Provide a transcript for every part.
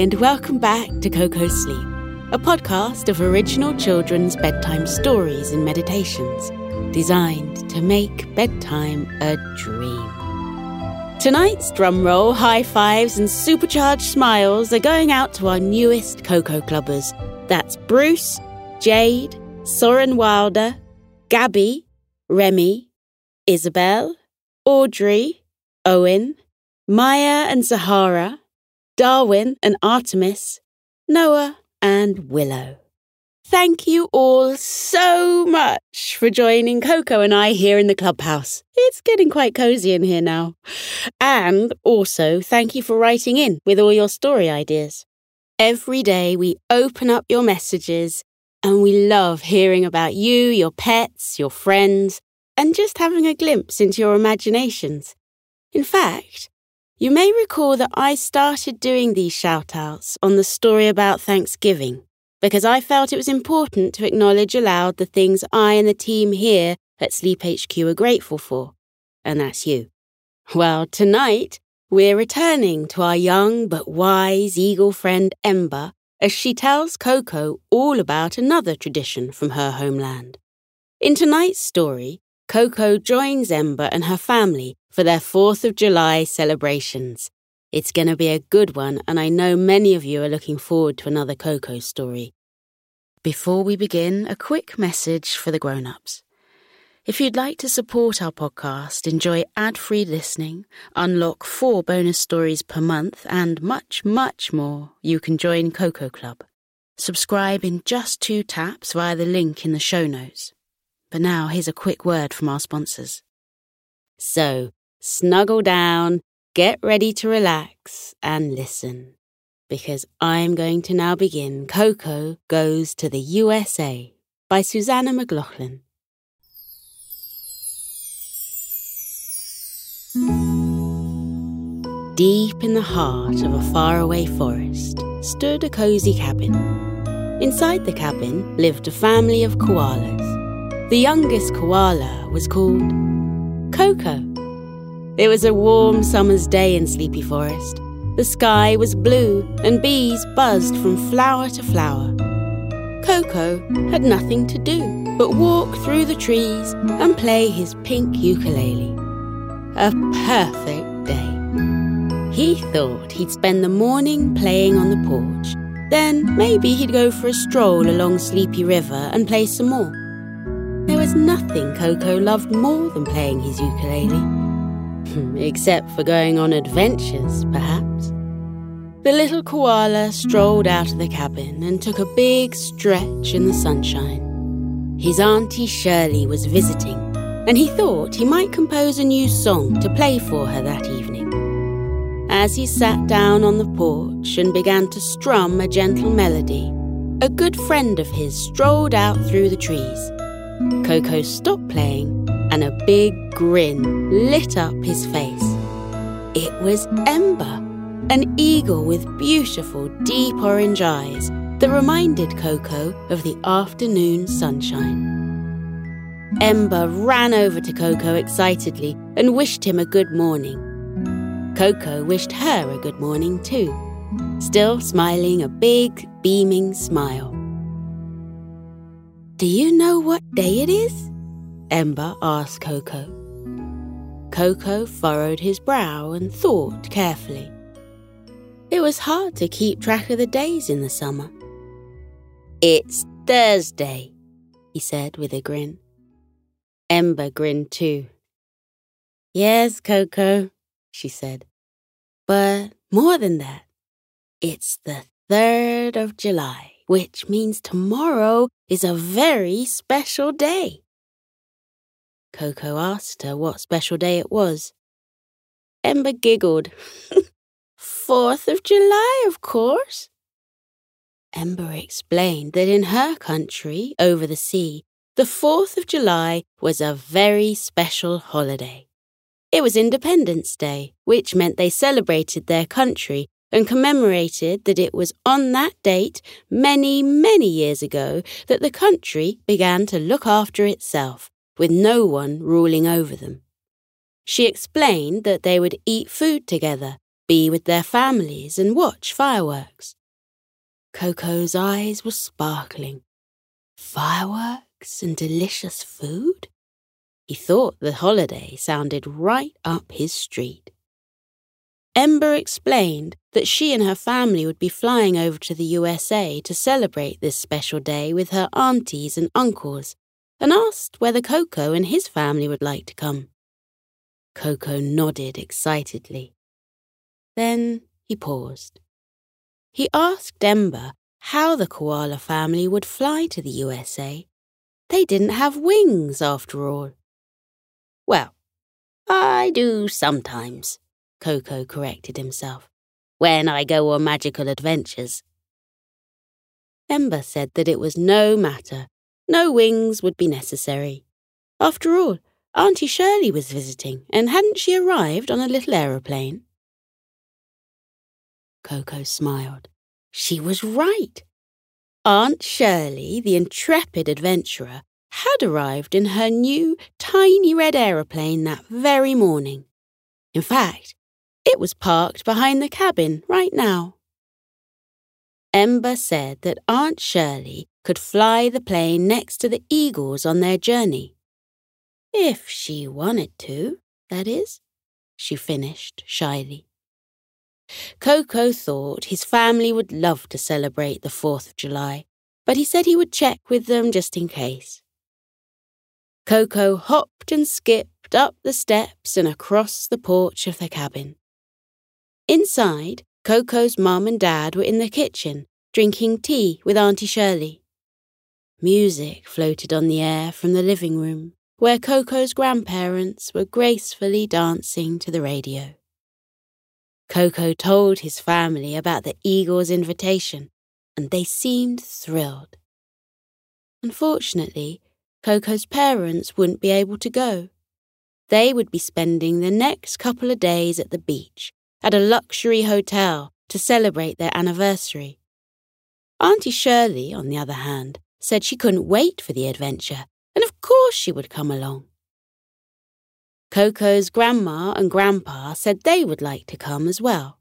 and welcome back to Koko Sleep, a podcast of original children's bedtime stories and meditations designed to make bedtime a dream. Tonight's drum roll, high fives, and supercharged smiles are going out to our newest Koko Clubbers. That's Bruce, Jade, Soren Wilder, Gabby, Remy, Isabel, Audrey, Owen, Maya and Zahara, Darwin and Artemis, Noah and Willow. Thank you all so much for joining Koko and I here in the clubhouse. It's getting quite cozy in here now. And also, thank you for writing in with all your story ideas. Every day we open up your messages and we love hearing about you, your pets, your friends, and just having a glimpse into your imaginations. In fact, you may recall that I started doing these shout outs on the story about Thanksgiving because I felt it was important to acknowledge aloud the things I and the team here at Sleep HQ are grateful for, and that's you. Well, tonight we're returning to our young but wise eagle friend Ember as she tells Koko all about another tradition from her homeland. In tonight's story, Koko joins Ember and her family for their 4th of July celebrations. It's going to be a good one, and I know many of you are looking forward to another Koko story. Before we begin, a quick message for the grown ups. If you'd like to support our podcast, enjoy ad free listening, unlock four bonus stories per month, and much, much more, you can join Koko Club. Subscribe in just two taps via the link in the show notes. But now, here's a quick word from our sponsors. So, snuggle down, get ready to relax, and listen. Because I'm going to now begin Koko Goes to the USA by Suzanna Mcloughlin. Deep in the heart of a faraway forest stood a cozy cabin. Inside the cabin lived a family of koalas. The youngest koala was called Koko. It was a warm summer's day in Sleepy Forest. The sky was blue and bees buzzed from flower to flower. Koko had nothing to do but walk through the trees and play his pink ukulele. A perfect day. He thought he'd spend the morning playing on the porch. Then maybe he'd go for a stroll along Sleepy River and play some more. There was nothing Koko loved more than playing his ukulele. Hmm, except for going on adventures, perhaps. The little koala strolled out of the cabin and took a big stretch in the sunshine. His Auntie Shirley was visiting, and he thought he might compose a new song to play for her that evening. As he sat down on the porch and began to strum a gentle melody, a good friend of his strolled out through the trees. Koko stopped playing and a big grin lit up his face. It was Ember, an eagle with beautiful deep orange eyes that reminded Koko of the afternoon sunshine. Ember ran over to Koko excitedly and wished him a good morning. Koko wished her a good morning too, still smiling a big, beaming smile. Do you know what day it is? Ember asked Koko. Koko furrowed his brow and thought carefully. It was hard to keep track of the days in the summer. It's Thursday, he said with a grin. Ember grinned too. Yes, Koko, she said. But more than that, it's the 3rd of July, which means tomorrow is a very special day. Koko asked her what special day it was. Ember giggled. Fourth of July, of course. Ember explained that in her country, over the sea, the 4th of July was a very special holiday. It was Independence Day, which meant they celebrated their country and commemorated that it was on that date, many, many years ago, that the country began to look after itself with no one ruling over them. She explained that they would eat food together, be with their families and watch fireworks. Koko's eyes were sparkling. Fireworks and delicious food? He thought the holiday sounded right up his street. Ember explained that she and her family would be flying over to the USA to celebrate this special day with her aunties and uncles and asked whether Koko and his family would like to come. Koko nodded excitedly. Then he paused. He asked Ember how the koala family would fly to the USA. They didn't have wings, after all. Well, I do sometimes, Koko corrected himself, when I go on magical adventures. Ember said that it was no matter. No wings would be necessary. After all, Auntie Shirley was visiting, and hadn't she arrived on a little aeroplane? Koko smiled. She was right. Aunt Shirley, the intrepid adventurer, had arrived in her new tiny red aeroplane that very morning. In fact, it was parked behind the cabin right now. Ember said that Aunt Shirley could fly the plane next to the eagles on their journey. If she wanted to, that is, she finished shyly. Koko thought his family would love to celebrate the 4th of July, but he said he would check with them just in case. Koko hopped and skipped up the steps and across the porch of the cabin. Inside, Koko's mum and dad were in the kitchen, drinking tea with Auntie Shirley. Music floated on the air from the living room, where Koko's grandparents were gracefully dancing to the radio. Koko told his family about the Eagle's invitation, and they seemed thrilled. Unfortunately, Koko's parents wouldn't be able to go. They would be spending the next couple of days at the beach, at a luxury hotel, to celebrate their anniversary. Auntie Shirley, on the other hand, said she couldn't wait for the adventure, and of course she would come along. Koko's grandma and grandpa said they would like to come as well.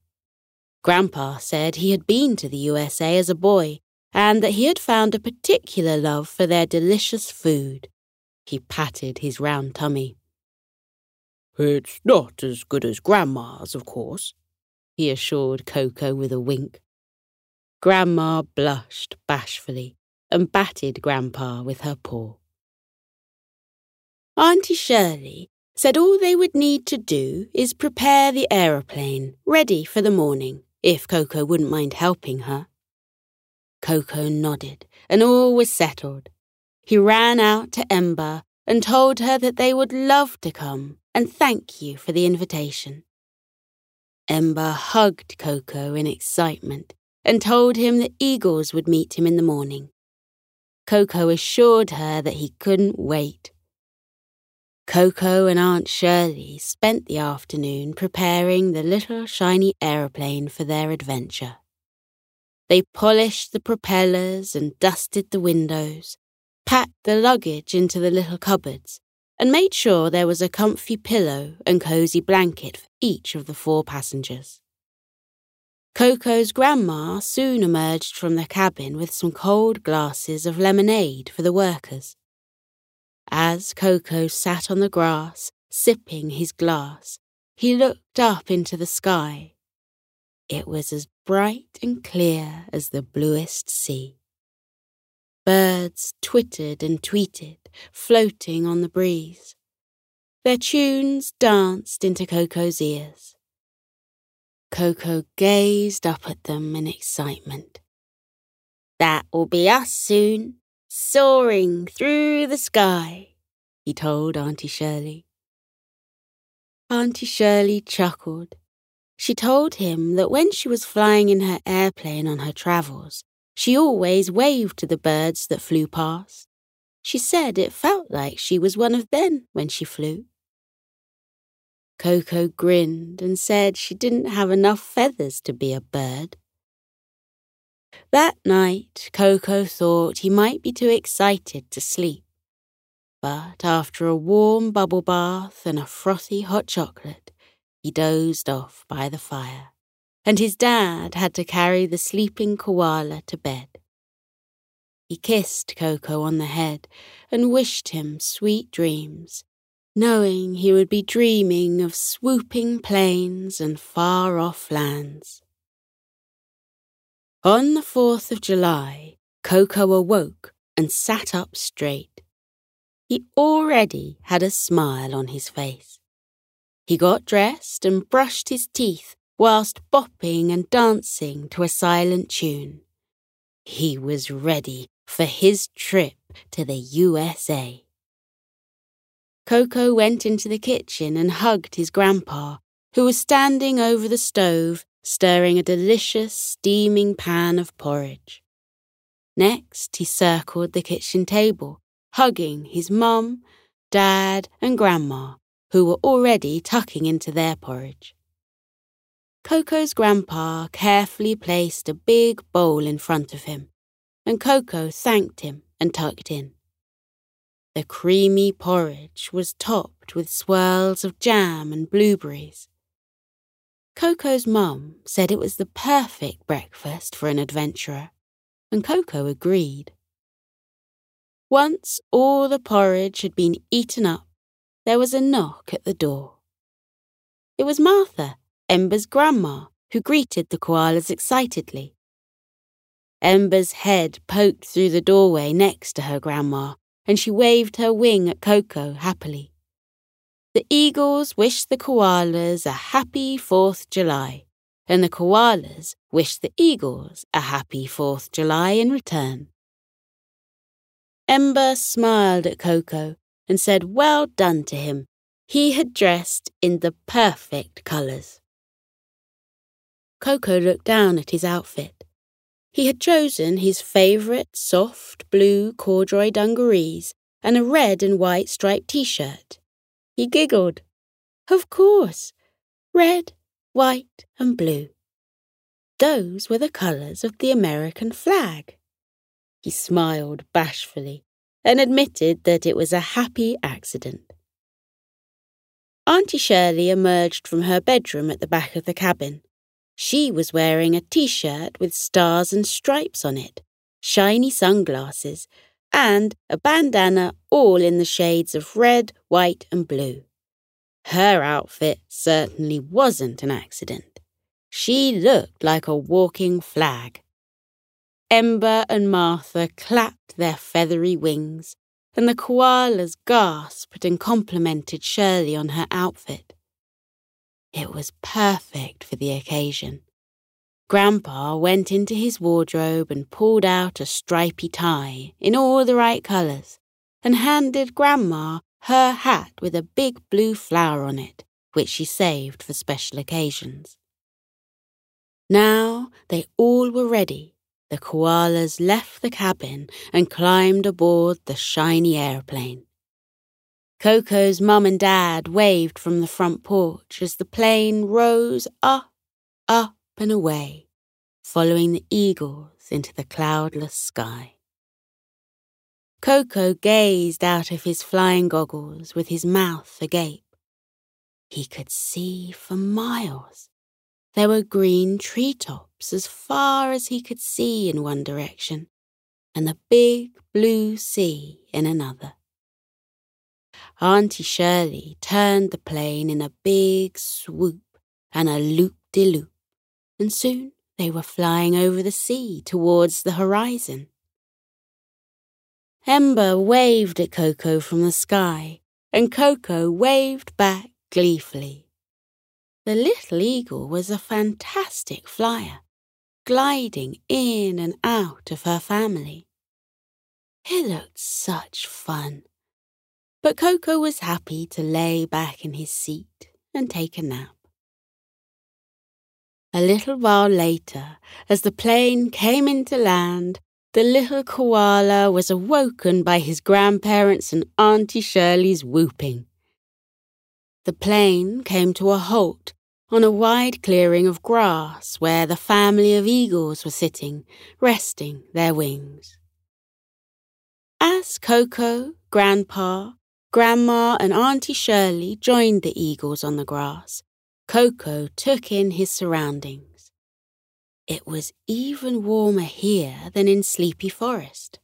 Grandpa said he had been to the USA as a boy and that he had found a particular love for their delicious food. He patted his round tummy. It's not as good as Grandma's, of course, he assured Koko with a wink. Grandma blushed bashfully and batted Grandpa with her paw. Auntie Shirley said all they would need to do is prepare the aeroplane ready for the morning, if Koko wouldn't mind helping her. Koko nodded, and all was settled. He ran out to Ember and told her that they would love to come and thank you for the invitation. Ember hugged Koko in excitement and told him the eagles would meet him in the morning. Koko assured her that he couldn't wait Koko and Aunt Shirley spent the afternoon preparing the little shiny aeroplane for their adventure. They polished the propellers and dusted the windows, packed the luggage into the little cupboards, and made sure there was a comfy pillow and cosy blanket for each of the four passengers. Koko's grandma soon emerged from the cabin with some cold glasses of lemonade for the workers. As Koko sat on the grass, sipping his glass, he looked up into the sky. It was as bright and clear as the bluest sea. Birds twittered and tweeted, floating on the breeze. Their tunes danced into Koko's ears. Koko gazed up at them in excitement. That will be us soon, soaring through the sky, he told Auntie Shirley. Auntie Shirley chuckled. She told him that when she was flying in her airplane on her travels, she always waved to the birds that flew past. She said it felt like she was one of them when she flew. Koko grinned and said she didn't have enough feathers to be a bird. That night, Koko thought he might be too excited to sleep. But after a warm bubble bath and a frothy hot chocolate, he dozed off by the fire. and his dad had to carry the sleeping koala to bed. He kissed Koko on the head and wished him sweet dreams, knowing he would be dreaming of swooping plains and far off lands. On the 4th of July, Koko awoke and sat up straight. He already had a smile on his face. He got dressed and brushed his teeth whilst bopping and dancing to a silent tune. He was ready for his trip to the USA. Koko went into the kitchen and hugged his grandpa, who was standing over the stove stirring a delicious steaming pan of porridge. Next, he circled the kitchen table, hugging his mum, dad, and grandma, who were already tucking into their porridge. Koko's grandpa carefully placed a big bowl in front of him and Koko thanked him and tucked in. The creamy porridge was topped with swirls of jam and blueberries. Koko's mum said it was the perfect breakfast for an adventurer, and Koko agreed. Once all the porridge had been eaten up, there was a knock at the door. It was Martha, Ember's grandma, who greeted the koalas excitedly. Ember's head poked through the doorway next to her grandma, and she waved her wing at Koko happily. The eagles wished the koalas a happy 4th July, and the koalas wished the eagles a happy 4th July in return. Ember smiled at Koko and said well done to him. He had dressed in the perfect colours. Koko looked down at his outfit. He had chosen his favourite soft blue corduroy dungarees and a red and white striped t shirt. He giggled. Of course, red, white, and blue. Those were the colours of the American flag. He smiled bashfully and admitted that it was a happy accident. Auntie Shirley emerged from her bedroom at the back of the cabin. She was wearing a t shirt with stars and stripes on it, shiny sunglasses, and a bandana all in the shades of red, white, and blue. Her outfit certainly wasn't an accident. She looked like a walking flag. Ember and Martha clapped their feathery wings, and the koalas gasped and complimented Shirley on her outfit. It was perfect for the occasion. Grandpa went into his wardrobe and pulled out a stripy tie in all the right colours and handed Grandma her hat with a big blue flower on it, which she saved for special occasions. Now they all were ready. The koalas left the cabin and climbed aboard the shiny airplane. Koko's mum and dad waved from the front porch as the plane rose up, up and away, following the eagles into the cloudless sky. Koko gazed out of his flying goggles with his mouth agape. He could see for miles. There were green treetops as far as he could see in one direction, and the big blue sea in another. Auntie Shirley turned the plane in a big swoop and a loop de loop, and soon they were flying over the sea towards the horizon. Ember waved at Koko from the sky, and Koko waved back gleefully. The little eagle was a fantastic flyer, gliding in and out of her family. It looked such fun but Koko was happy to lay back in his seat and take a nap. A little while later, as the plane came into land, the little koala was awoken by his grandparents and Auntie Shirley's whooping. The plane came to a halt on a wide clearing of grass where the family of eagles were sitting, resting their wings. As Koko, Grandpa, Grandma and Auntie Shirley joined the eagles on the grass. Koko took in his surroundings. It was even warmer here than in Sleepy Forest.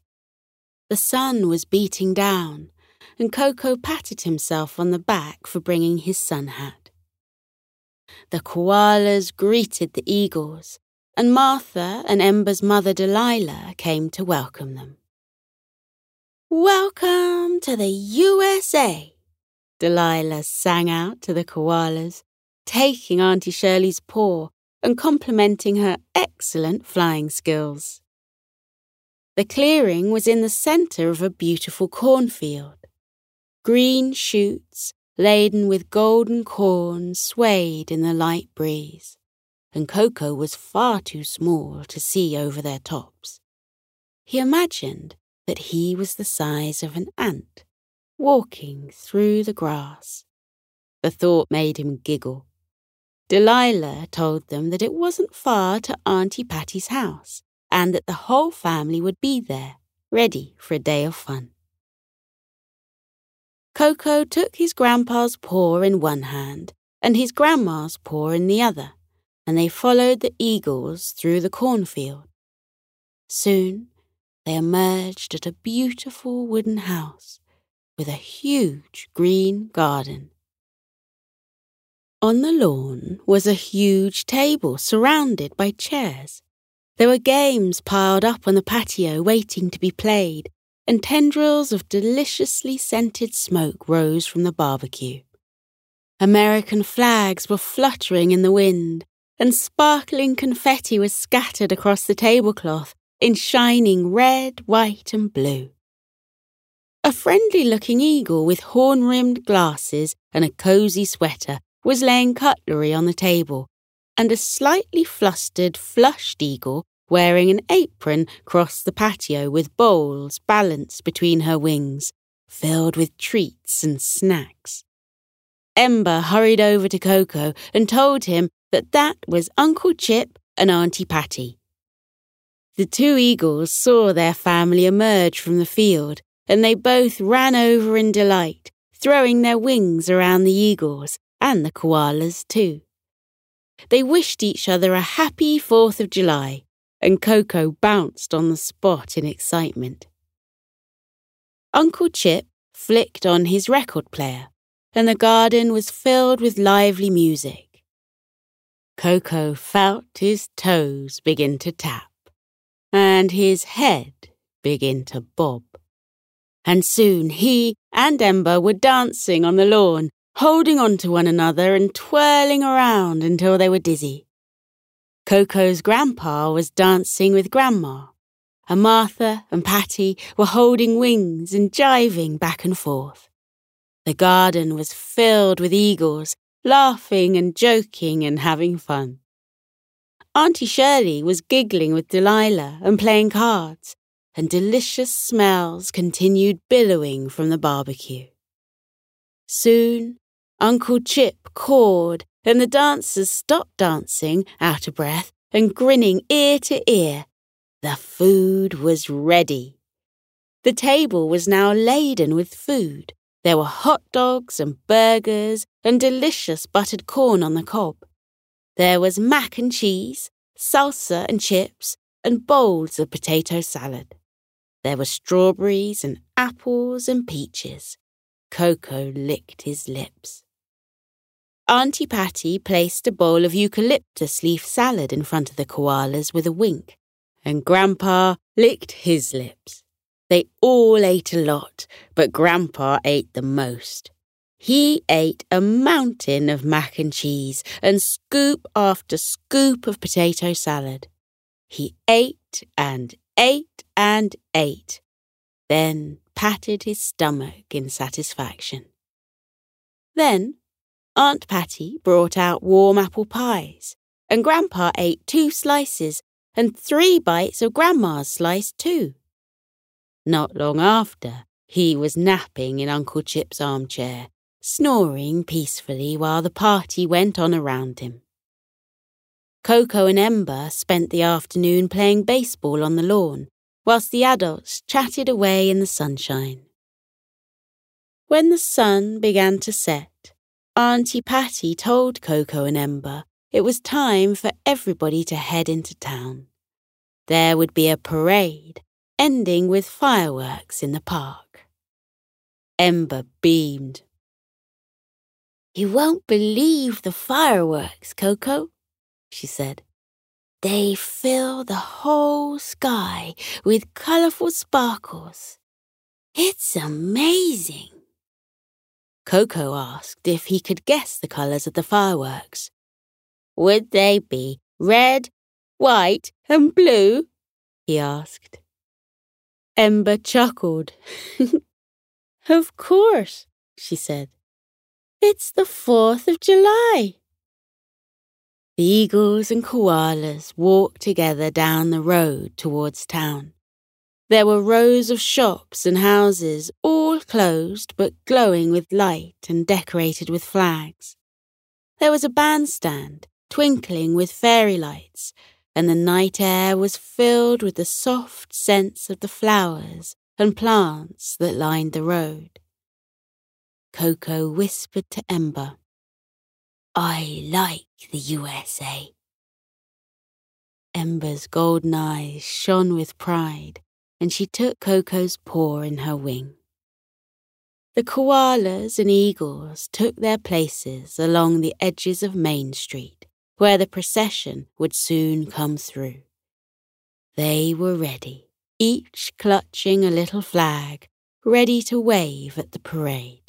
The sun was beating down, and Koko patted himself on the back for bringing his sun hat. The koalas greeted the eagles, and Martha and Ember's mother Delilah came to welcome them. Welcome to the USA, Delilah sang out to the koalas, taking Auntie Shirley's paw and complimenting her excellent flying skills. The clearing was in the centre of a beautiful cornfield. Green shoots, laden with golden corn, swayed in the light breeze, and Koko was far too small to see over their tops. He imagined that he was the size of an ant, walking through the grass. The thought made him giggle. Delilah told them that it wasn't far to Auntie Patty's house, and that the whole family would be there, ready for a day of fun. Koko took his grandpa's paw in one hand and his grandma's paw in the other, and they followed the eagles through the cornfield. Soon they emerged at a beautiful wooden house with a huge green garden. On the lawn was a huge table surrounded by chairs. There were games piled up on the patio waiting to be played, and tendrils of deliciously scented smoke rose from the barbecue. American flags were fluttering in the wind, and sparkling confetti was scattered across the tablecloth in shining red, white, and blue. A friendly looking eagle with horn rimmed glasses and a cosy sweater was laying cutlery on the table, and a slightly flustered, flushed eagle, wearing an apron, crossed the patio with bowls balanced between her wings, filled with treats and snacks. Ember hurried over to Koko and told him that that was Uncle Chip and Auntie Patty. The two eagles saw their family emerge from the field, and they both ran over in delight, throwing their wings around the eagles and the koalas too. They wished each other a happy 4th of July, and Koko bounced on the spot in excitement. Uncle Chip flicked on his record player, and the garden was filled with lively music. Koko felt his toes begin to tap, and his head begin to bob. And soon he and Ember were dancing on the lawn, holding on to one another and twirling around until they were dizzy. Koko's grandpa was dancing with Grandma, and Martha and Patty were holding wings and jiving back and forth. The garden was filled with eagles, laughing and joking and having fun. Auntie Shirley was giggling with Delilah and playing cards, and delicious smells continued billowing from the barbecue. Soon Uncle Chip cawed, and the dancers stopped dancing, out of breath, and grinning ear to ear. The food was ready. The table was now laden with food. There were hot dogs and burgers and delicious buttered corn on the cob. There was mac and cheese, salsa and chips, and bowls of potato salad. There were strawberries and apples and peaches. Koko licked his lips. Auntie Patty placed a bowl of eucalyptus leaf salad in front of the koalas with a wink, and Grandpa licked his lips. They all ate a lot, but Grandpa ate the most. He ate a mountain of mac and cheese and scoop after scoop of potato salad. He ate and ate and ate, then patted his stomach in satisfaction. Then Aunt Patty brought out warm apple pies, and Grandpa ate two slices and three bites of Grandma's slice too. Not long after, he was napping in Uncle Chip's armchair, snoring peacefully while the party went on around him. Koko and Ember spent the afternoon playing baseball on the lawn, whilst the adults chatted away in the sunshine. When the sun began to set, Auntie Patty told Koko and Ember it was time for everybody to head into town. There would be a parade, ending with fireworks in the park. Ember beamed. You won't believe the fireworks, Koko, she said. They fill the whole sky with colourful sparkles. It's amazing. Koko asked if he could guess the colours of the fireworks. Would they be red, white, and blue? he asked. Ember chuckled. of course, she said. It's the 4th of July. The eagles and koalas walked together down the road towards town. There were rows of shops and houses, all closed but glowing with light and decorated with flags. There was a bandstand, twinkling with fairy lights, and the night air was filled with the soft scents of the flowers and plants that lined the road. Koko whispered to Ember, I like the USA. Ember's golden eyes shone with pride and she took Koko's paw in her wing. The koalas and eagles took their places along the edges of Main Street, where the procession would soon come through. They were ready, each clutching a little flag, ready to wave at the parade.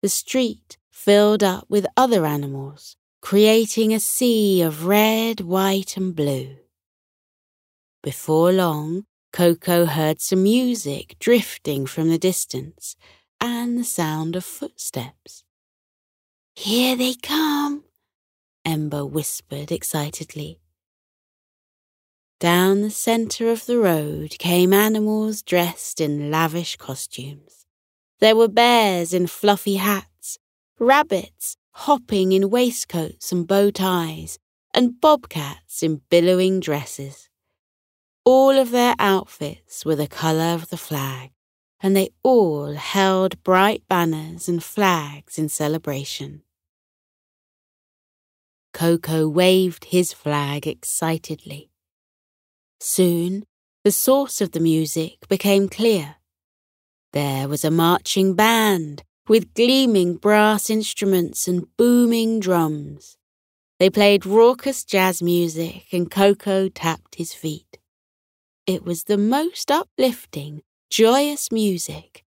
The street filled up with other animals, creating a sea of red, white, and blue. Before long, Koko heard some music drifting from the distance and the sound of footsteps. Here they come, Ember whispered excitedly. Down the centre of the road came animals dressed in lavish costumes. There were bears in fluffy hats, rabbits hopping in waistcoats and bow ties, and bobcats in billowing dresses. All of their outfits were the colour of the flag, and they all held bright banners and flags in celebration. Koko waved his flag excitedly. Soon, the source of the music became clear. There was a marching band with gleaming brass instruments and booming drums. They played raucous jazz music, and Koko tapped his feet. It was the most uplifting, joyous music,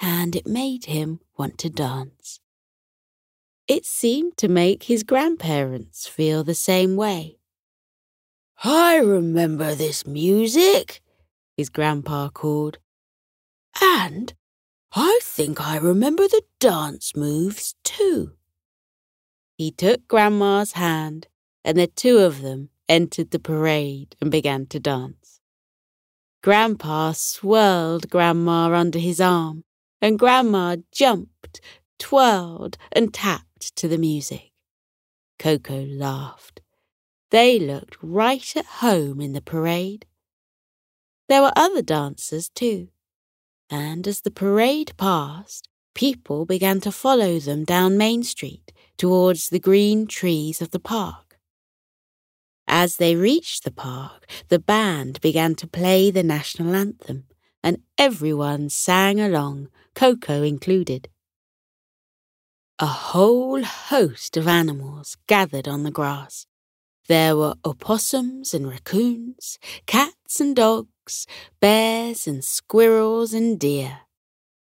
and it made him want to dance. It seemed to make his grandparents feel the same way. I remember this music, his grandpa called. And I think I remember the dance moves too. He took Grandma's hand, and the two of them entered the parade and began to dance. Grandpa swirled Grandma under his arm, and Grandma jumped, twirled, and tapped to the music. Koko laughed. They looked right at home in the parade. There were other dancers, too, and as the parade passed, people began to follow them down Main Street towards the green trees of the park. As they reached the park, the band began to play the national anthem, and everyone sang along, Koko included. A whole host of animals gathered on the grass. There were opossums and raccoons, cats and dogs, bears and squirrels and deer.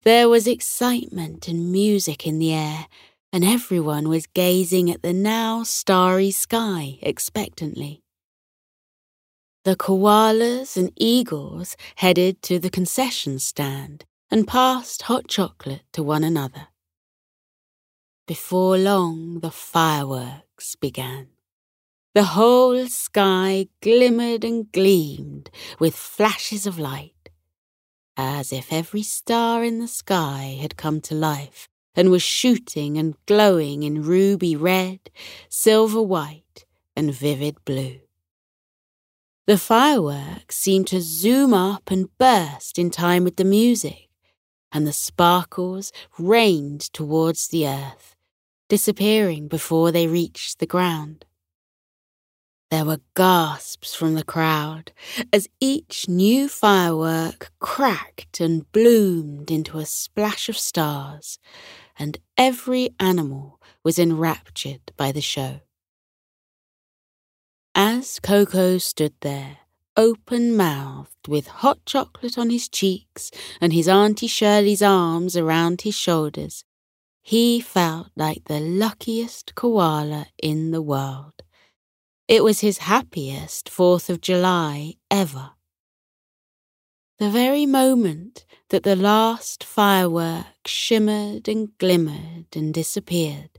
There was excitement and music in the air, and everyone was gazing at the now starry sky expectantly. The koalas and eagles headed to the concession stand and passed hot chocolate to one another. Before long, the fireworks began. The whole sky glimmered and gleamed with flashes of light, as if every star in the sky had come to life and was shooting and glowing in ruby red, silver white, and vivid blue. The fireworks seemed to zoom up and burst in time with the music, and the sparkles rained towards the earth, disappearing before they reached the ground. There were gasps from the crowd as each new firework cracked and bloomed into a splash of stars, and every animal was enraptured by the show. As Koko stood there, open mouthed, with hot chocolate on his cheeks and his Auntie Shirley's arms around his shoulders, he felt like the luckiest koala in the world. It was his happiest Fourth of July ever. The very moment that the last firework shimmered and glimmered and disappeared,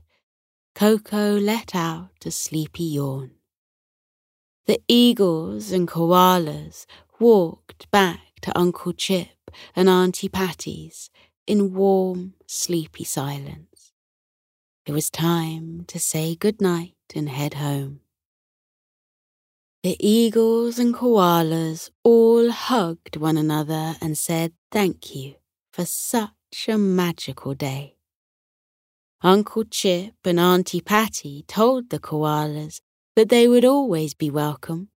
Koko let out a sleepy yawn. The eagles and koalas walked back to Uncle Chip and Auntie Patty's in warm, sleepy silence. It was time to say good night and head home. The eagles and koalas all hugged one another and said thank you for such a magical day. Uncle Chip and Auntie Patty told the koalas that they would always be welcome,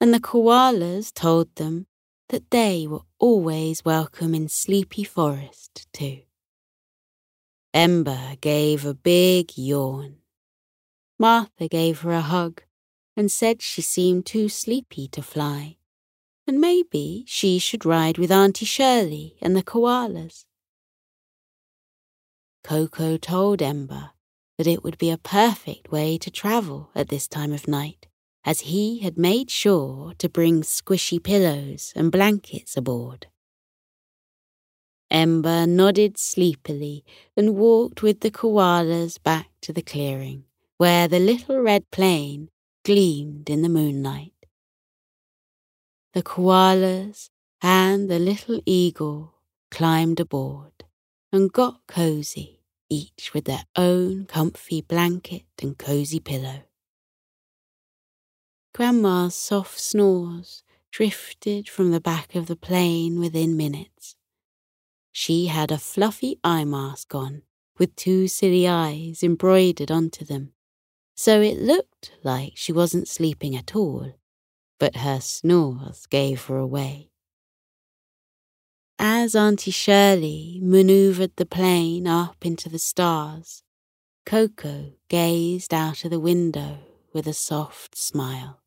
and the koalas told them that they were always welcome in Sleepy Forest too. Ember gave a big yawn. Martha gave her a hug and said she seemed too sleepy to fly, and maybe she should ride with Auntie Shirley and the koalas. Koko told Ember that it would be a perfect way to travel at this time of night, as he had made sure to bring squishy pillows and blankets aboard. Ember nodded sleepily and walked with the koalas back to the clearing, where the little red plane gleamed in the moonlight. The koalas and the little eagle climbed aboard and got cozy, each with their own comfy blanket and cozy pillow. Grandma's soft snores drifted from the back of the plane within minutes. She had a fluffy eye mask on with two silly eyes embroidered onto them so it looked like she wasn't sleeping at all, but her snores gave her away. As Auntie Shirley maneuvered the plane up into the stars, Koko gazed out of the window with a soft smile.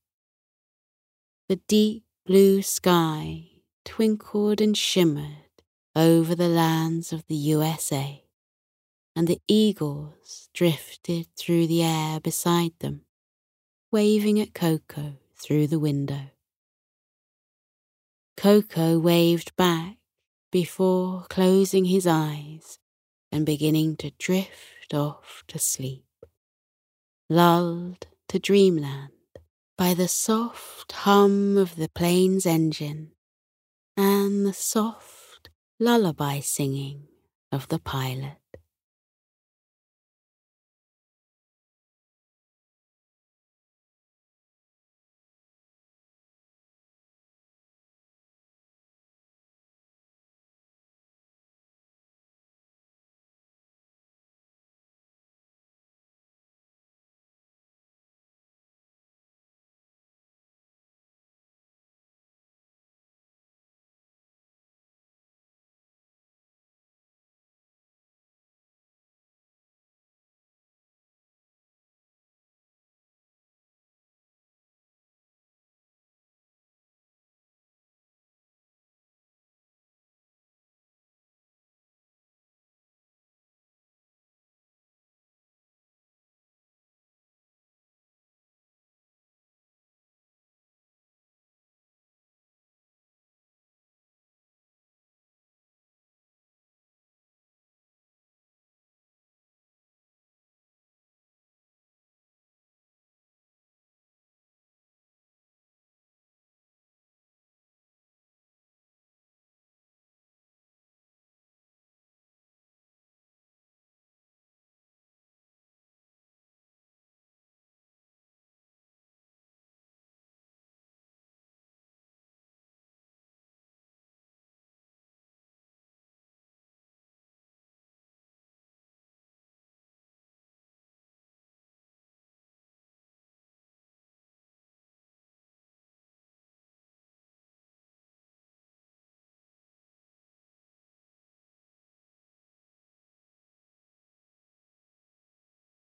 The deep blue sky twinkled and shimmered over the lands of the USA and the eagles drifted through the air beside them, waving at Koko through the window. Koko waved back before closing his eyes and beginning to drift off to sleep, lulled to dreamland by the soft hum of the plane's engine and the soft lullaby singing of the pilot.